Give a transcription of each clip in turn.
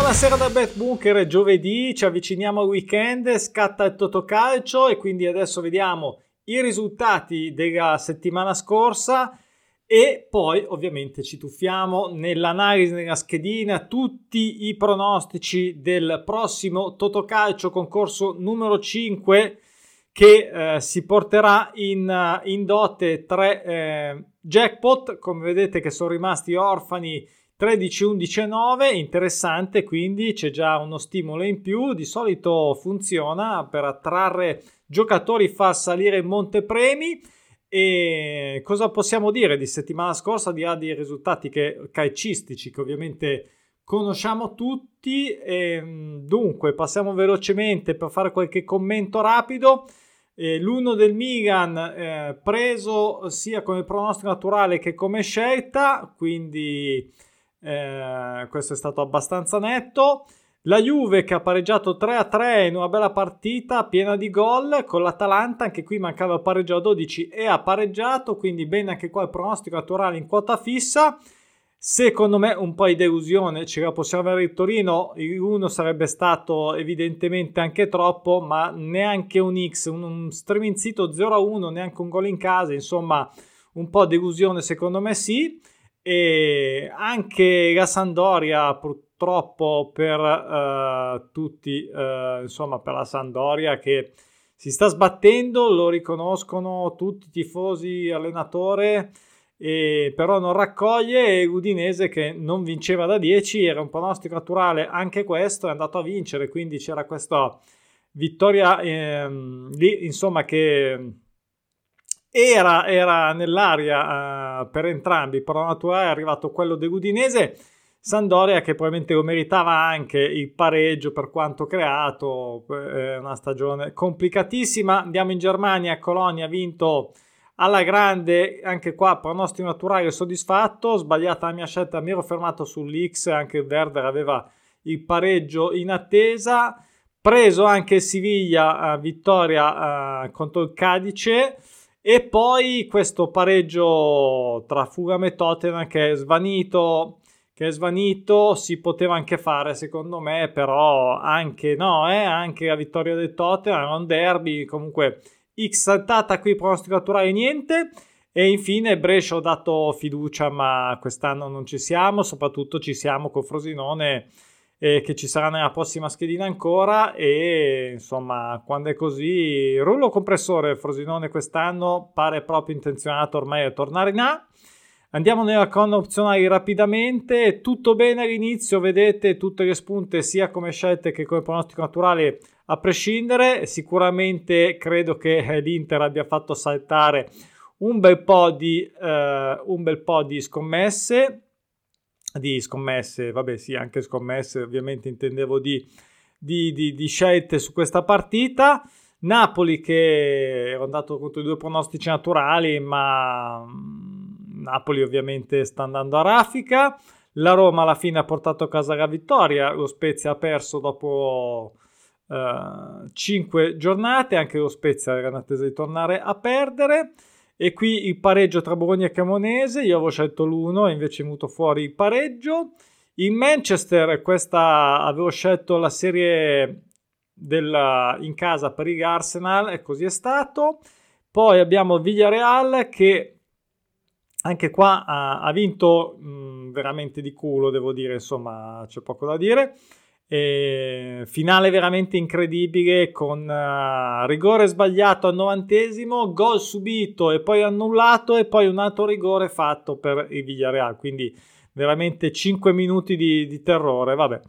Buonasera da Bet Bunker, giovedì, ci avviciniamo al weekend, scatta il Totocalcio e quindi adesso vediamo i risultati della settimana scorsa e poi ovviamente ci tuffiamo nell'analisi nella schedina tutti i pronostici del prossimo Totocalcio concorso numero 5 che eh, si porterà in, in dote tre eh, jackpot. Come vedete che sono rimasti orfani 13, 11 e 9, interessante, quindi c'è già uno stimolo in più, di solito funziona per attrarre giocatori, far salire il montepremi. E cosa possiamo dire di settimana scorsa di là dei risultati che, calcistici che ovviamente conosciamo tutti? E, dunque passiamo velocemente per fare qualche commento rapido. Eh, l'uno del Milan eh, preso sia come pronostico naturale che come scelta quindi eh, questo è stato abbastanza netto. La Juve che ha pareggiato 3-3 in una bella partita piena di gol con l'Atalanta, anche qui mancava il pareggio a 12 e ha pareggiato, quindi bene anche qua il pronostico naturale in quota fissa. Secondo me un po' di delusione, ce la possiamo avere il Torino, 1 sarebbe stato evidentemente anche troppo, ma neanche un X, un, un striminzito 0-1, neanche un gol in casa, insomma un po' delusione secondo me sì e anche la Sandoria purtroppo per uh, tutti, uh, insomma per la Sandoria che si sta sbattendo, lo riconoscono tutti i tifosi, allenatore, e però non raccoglie. E Udinese che non vinceva da 10, era un pronostico naturale anche questo, è andato a vincere, quindi c'era questa vittoria ehm, lì, insomma che era, era nell'aria uh, per entrambi, però naturale è arrivato quello dell'Udinese. Sandoria che probabilmente lo meritava anche il pareggio per quanto creato, è una stagione complicatissima. Andiamo in Germania, Colonia ha vinto alla grande, anche qua pronostico naturale soddisfatto, sbagliata la mia scelta, mi ero fermato sull'X, anche il Werder aveva il pareggio in attesa, preso anche Siviglia, uh, vittoria uh, contro il Cadice, e poi questo pareggio tra Fulham e Tottenham che è svanito, che è svanito, si poteva anche fare secondo me, però anche no, eh, anche la vittoria del Tottenham, un derby, comunque X saltata qui pronostico naturale niente. E infine Brescia ho dato fiducia, ma quest'anno non ci siamo, soprattutto ci siamo con Frosinone eh, che ci sarà nella prossima schedina ancora e insomma quando è così rullo compressore Frosinone quest'anno pare proprio intenzionato ormai a tornare in A. Andiamo nella colonna opzionali rapidamente. Tutto bene all'inizio vedete tutte le spunte sia come scelte che come pronostico naturale a prescindere. Sicuramente credo che l'Inter abbia fatto saltare un bel po' di, eh, un bel po' di scommesse di scommesse, vabbè sì, anche scommesse, ovviamente intendevo di, di, di, di scelte su questa partita. Napoli che ero andato contro i due pronostici naturali, ma mm, Napoli ovviamente sta andando a raffica. La Roma alla fine ha portato a casa la vittoria, lo Spezia ha perso dopo uh, 5 giornate, anche lo Spezia era in attesa di tornare a perdere. E qui il pareggio tra Bologna e Cremonese, io avevo scelto l'1 e invece è venuto fuori il pareggio. In Manchester questa avevo scelto la serie della, in casa per il Arsenal e così è stato. Poi abbiamo Villarreal che anche qua ha, ha vinto mh, veramente di culo, devo dire, insomma c'è poco da dire. E finale veramente incredibile con uh, rigore sbagliato al novantesimo, gol subito e poi annullato e poi un altro rigore fatto per il Villarreal, quindi veramente 5 minuti di, di terrore, vabbè.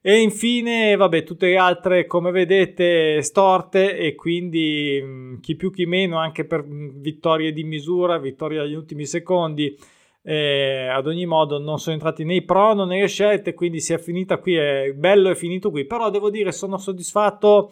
E infine, vabbè, tutte le altre come vedete storte e quindi mh, mm, chi più chi meno anche per mm, vittorie di misura, vittorie agli ultimi secondi eh, ad ogni modo non sono entrati nei pro né nelle scelte quindi si è finita qui è bello è finito qui. Però devo dire sono soddisfatto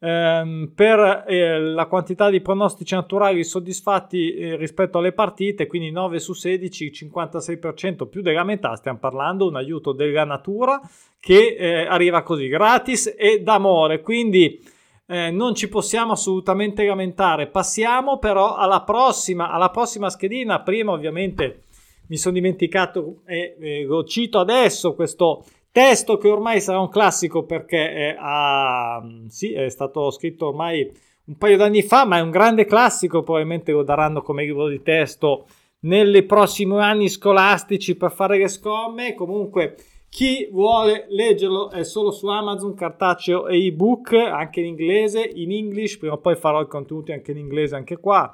ehm, per eh, la quantità di pronostici naturali soddisfatti eh, rispetto alle partite quindi 9 su 16 56% più della metà stiamo parlando un aiuto della natura che eh, arriva così gratis e d'amore. Quindi eh, non ci possiamo assolutamente lamentare. Passiamo però alla prossima alla prossima schedina. Prima ovviamente mi sono dimenticato e eh, lo cito adesso questo Testo che ormai sarà un classico perché è, a, sì, è stato scritto ormai un paio d'anni fa, ma è un grande classico, probabilmente lo daranno come libro di testo nei prossimi anni scolastici per fare le scomme. Comunque, chi vuole leggerlo è solo su Amazon, cartaceo e ebook, anche in inglese, in English, prima o poi farò i contenuti anche in inglese anche qua.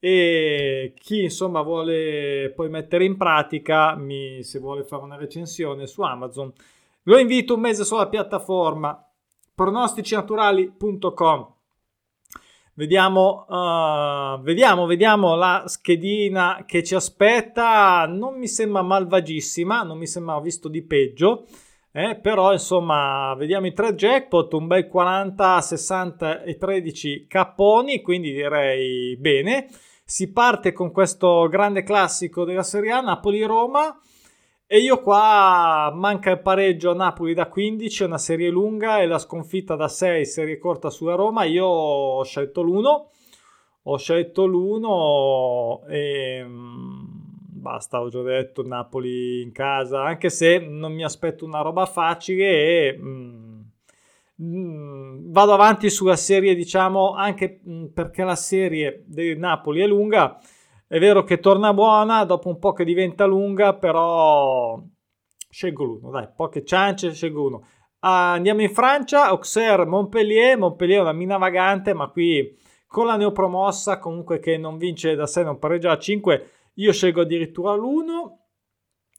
E chi insomma vuole poi mettere in pratica, mi, se vuole fare una recensione su Amazon, lo invito un mese sulla piattaforma pronosticinaturali.com Vediamo, uh, vediamo, vediamo la schedina che ci aspetta. Non mi sembra malvagissima, non mi sembra visto di peggio. Eh, però insomma, vediamo i tre jackpot, un bel 40, 60 e 13 capponi, quindi direi bene. Si parte con questo grande classico della Serie A, Napoli-Roma. E io qua manca il pareggio a Napoli da 15, una serie lunga e la sconfitta da 6, serie corta sulla Roma. Io ho scelto l'1, ho scelto l'1 e mm, basta, ho già detto Napoli in casa, anche se non mi aspetto una roba facile e mm, mm, vado avanti sulla serie, diciamo, anche mm, perché la serie del Napoli è lunga è vero che torna buona, dopo un po' che diventa lunga, però scelgo l'uno, dai, poche ciance, scelgo uno. Uh, andiamo in Francia, Auxerre, Montpellier, Montpellier è una mina vagante, ma qui con la neopromossa, comunque che non vince da 6, non pareggia a 5, io scelgo addirittura l'1.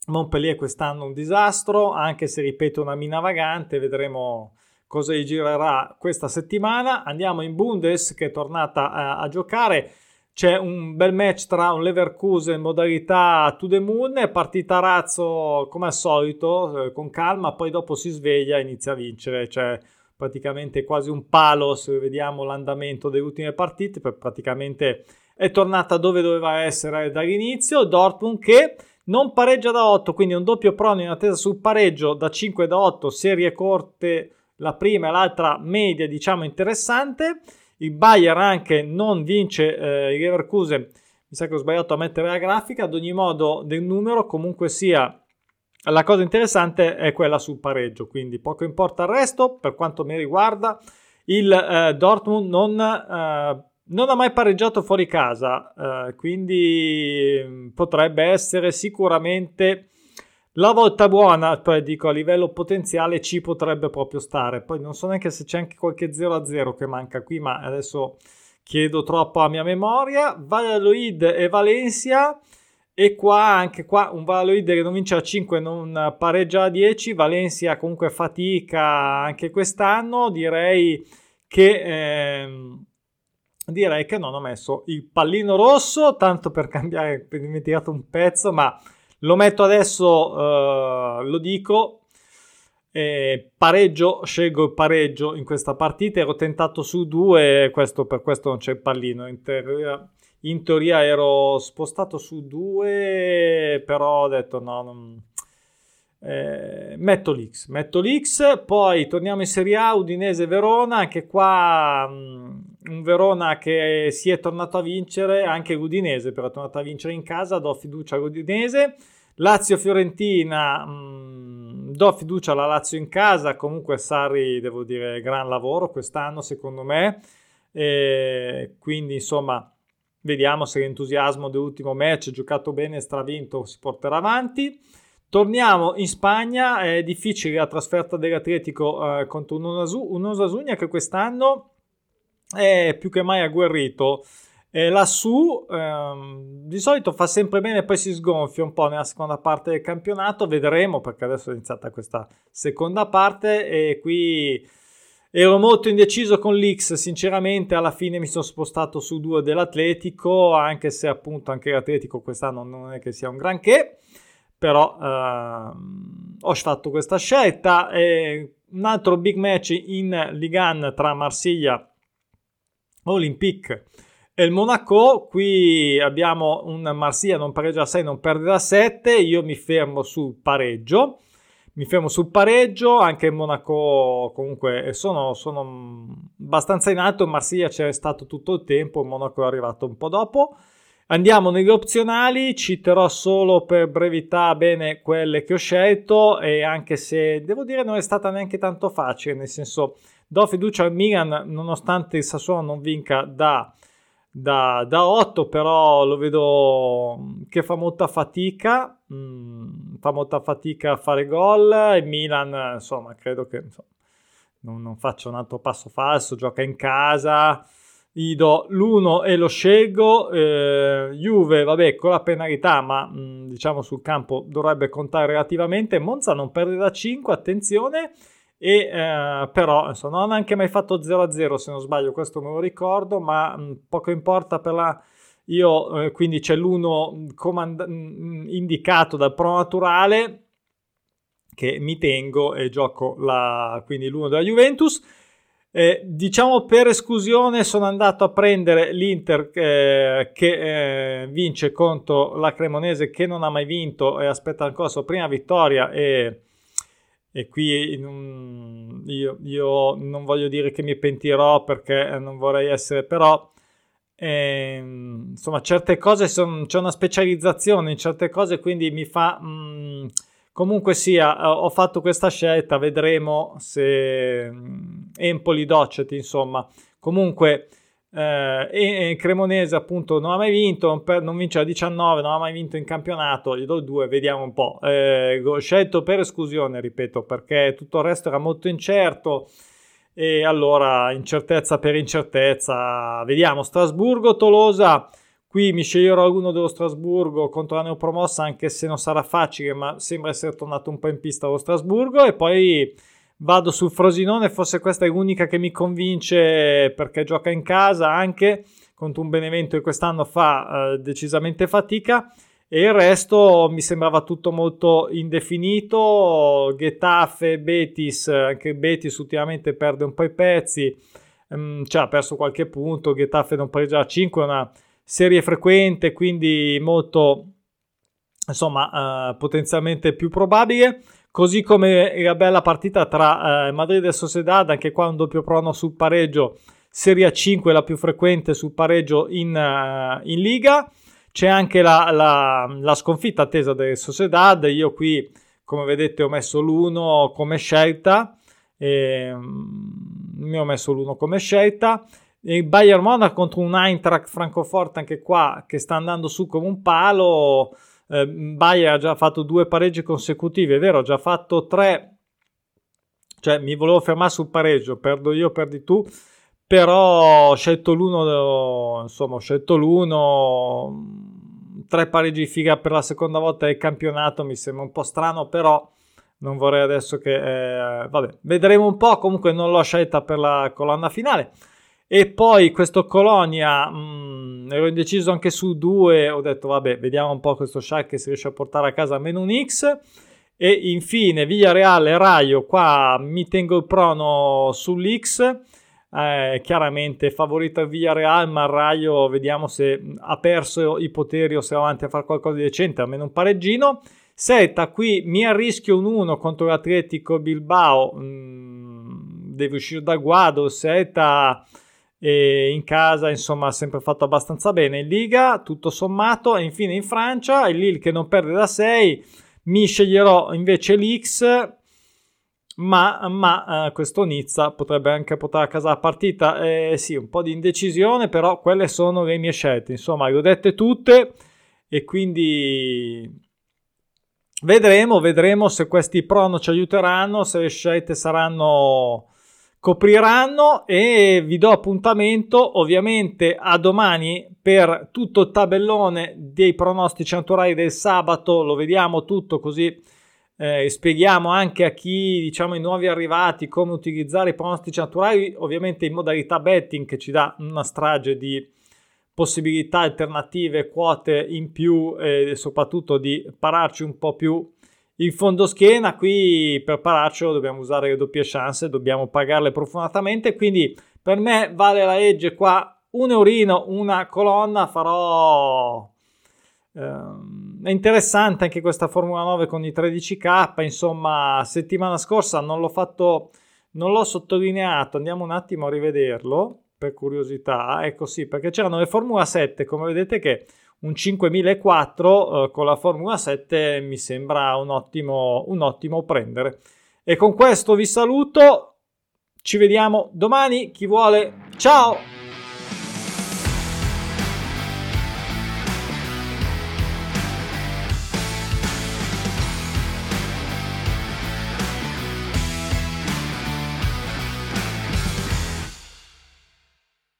Montpellier quest'anno un disastro, anche se ripeto una mina vagante, vedremo cosa gli girerà questa settimana. Andiamo in Bundes che è tornata a, a giocare c'è un bel match tra un Leverkusen in modalità to the moon partita razzo come al solito eh, con calma poi dopo si sveglia e inizia a vincere cioè praticamente quasi un palo se vediamo l'andamento delle ultime partite praticamente è tornata dove doveva essere dall'inizio Dortmund che non pareggia da 8 quindi un doppio prono in attesa sul pareggio da 5 da 8 serie corte la prima e l'altra media diciamo interessante il Bayern anche non vince eh, il Leverkusen, mi sa che ho sbagliato a mettere la grafica, ad ogni modo del numero comunque sia la cosa interessante è quella sul pareggio, quindi poco importa il resto per quanto mi riguarda. Il eh, Dortmund non, eh, non, ha mai pareggiato fuori casa, eh, quindi mm, potrebbe essere sicuramente la volta buona, poi dico a livello potenziale ci potrebbe proprio stare. Poi non so neanche se c'è anche qualche 0 a 0 che manca qui, ma adesso chiedo troppo a mia memoria. Valladolid e Valencia. E qua anche qua un Valladolid che non vince a 5, non pareggia a 10. Valencia comunque fatica anche quest'anno. Direi che. Ehm, direi che non ho messo il pallino rosso, tanto per cambiare, per dimenticato un pezzo, ma lo metto adesso, uh, lo dico, eh, pareggio, scelgo il pareggio in questa partita, ero tentato su due, questo, per questo non c'è il pallino, in teoria, in teoria ero spostato su due, però ho detto no, non, eh, metto l'X, metto l'X, poi torniamo in Serie A, Udinese Verona, anche qua mh, un Verona che si è tornato a vincere, anche l'Udinese però è tornato a vincere in casa, do fiducia all'Udinese. Lazio-Fiorentina, mh, do fiducia alla Lazio in casa, comunque Sarri devo dire gran lavoro quest'anno secondo me, e quindi insomma vediamo se l'entusiasmo dell'ultimo match giocato bene, stravinto, si porterà avanti. Torniamo in Spagna, è difficile la trasferta dell'Atletico eh, contro un Osasuna che quest'anno è più che mai agguerrito. E lassù ehm, di solito fa sempre bene, poi si sgonfia un po' nella seconda parte del campionato. Vedremo perché adesso è iniziata questa seconda parte e qui ero molto indeciso con l'X. Sinceramente, alla fine mi sono spostato su due dell'Atletico, anche se appunto anche l'Atletico quest'anno non è che sia un granché però ehm, ho fatto questa scelta. E un altro big match in Ligan tra Marsiglia, Olympique e il Monaco. Qui abbiamo un Marsiglia non pareggia a 6, non perde da 7. Io mi fermo sul pareggio. Mi fermo sul pareggio, anche il Monaco comunque sono, sono abbastanza in alto, Marsiglia c'è stato tutto il tempo, il Monaco è arrivato un po' dopo. Andiamo negli opzionali, citerò solo per brevità bene quelle che ho scelto e anche se devo dire non è stata neanche tanto facile, nel senso do fiducia al Milan nonostante il Sassuolo non vinca da, da, da 8, però lo vedo che fa molta fatica, mm, fa molta fatica a fare gol. E Milan insomma credo che insomma, non, non faccia un altro passo falso, gioca in casa gli do l'1 e lo scelgo. Eh, Juve, vabbè, con la penalità, ma mh, mm, diciamo sul campo dovrebbe contare relativamente. Monza non perde da 5, attenzione. E eh, però insomma, non ha neanche mai fatto 0-0 se non sbaglio, questo me lo ricordo, ma mh, mm, poco importa per la. Io eh, quindi c'è l'1 comand- mh, indicato dal pro naturale che mi tengo e gioco la, quindi l'1 della Juventus. Eh, diciamo per esclusione sono andato a prendere l'Inter eh, che eh, vince contro la Cremonese che non ha mai vinto e aspetta ancora la sua prima vittoria e, e qui um, io, io, non voglio dire che mi pentirò perché non vorrei essere però ehm, insomma certe cose sono, c'è una specializzazione in certe cose quindi mi fa mh, mm, Comunque sia, eh, ho fatto questa scelta, vedremo se mm, Empoli Docet, insomma. Comunque eh, Cremonese appunto non ha mai vinto, non, vince la 19, non ha mai vinto in campionato, gli do 2, vediamo un po'. Eh, ho scelto per esclusione, ripeto, perché tutto il resto era molto incerto e allora incertezza per incertezza. Vediamo, Strasburgo, Tolosa Qui mi sceglierò uno dello Strasburgo contro la neopromossa, anche se non sarà facile, ma sembra essere tornato un po' in pista lo Strasburgo. E poi vado sul Frosinone, forse questa è l'unica che mi convince perché gioca in casa anche contro un Benevento che quest'anno fa eh, decisamente fatica. E il resto mi sembrava tutto molto indefinito. Getafe, Betis, anche Betis ultimamente perde un po' i pezzi, um, cioè ha perso qualche punto. Getafe non pareggia a 5, una serie frequente, quindi molto, insomma, eh, potenzialmente più probabile. Così come la bella partita tra eh, Madrid e Sociedad, anche qua un doppio prono sul pareggio, Serie A 5 la più frequente sul pareggio in, uh, in Liga. C'è anche la, la, la, sconfitta attesa del Sociedad. Io qui, come vedete, ho messo l'1 come scelta. E, um, mi ho messo l'1 come scelta il Bayern Monaco contro un Eintracht Francoforte anche qua che sta andando su come un palo. Eh, Bayern ha già fatto due pareggi consecutivi è vero ha già fatto tre. Cioè mi volevo fermare sul pareggio perdo io perdi tu. Però ho scelto l'uno insomma ho scelto l'uno. Tre pareggi figa per la seconda volta del campionato mi sembra un po' strano però non vorrei adesso che eh, vabbè vedremo un po' comunque non l'ho scelta per la colonna finale e poi questo Colonia, mh, mm, ero indeciso anche su due, ho detto vabbè, vediamo un po' questo Schalke se riesce a portare a casa almeno un X. E infine Villareal Raio, qua mi tengo il prono sull'X. Eh, chiaramente favorita Villarreal, ma Raio vediamo se ha perso i poteri o se è avanti a fare qualcosa di decente, almeno un pareggino. Setta, qui mi arrischio un 1 contro l'Atletico Bilbao, mm, deve uscire da guado. Setta e in casa insomma ha sempre fatto abbastanza bene. In Liga tutto sommato e infine in Francia il Lille che non perde da 6 mi sceglierò invece l'X ma, ma eh, questo Nizza potrebbe anche portare a casa la partita. Eh, sì un po' di indecisione però quelle sono le mie scelte. Insomma le ho dette tutte e quindi vedremo vedremo se questi prono ci aiuteranno se le scelte saranno copriranno e vi do appuntamento ovviamente a domani per tutto il tabellone dei pronostici naturali del sabato. Lo vediamo tutto così eh, spieghiamo anche a chi diciamo i nuovi arrivati come utilizzare i pronostici naturali ovviamente in modalità betting che ci dà una strage di possibilità alternative quote in più e soprattutto di pararci un po' più il fondo schiena qui per pararcelo dobbiamo usare le doppie chance, dobbiamo pagarle profumatamente, quindi per me vale la legge qua. Un eurino, una colonna, farò... Ehm, è interessante anche questa Formula 9 con i 13k, insomma settimana scorsa non l'ho fatto, non l'ho sottolineato, andiamo un attimo a rivederlo per curiosità, ecco sì, perché c'erano le Formula 7, come vedete che un 5004 eh, con la Formula 7 mi sembra un ottimo, un ottimo prendere. E con questo vi saluto, ci vediamo domani, chi vuole, ciao!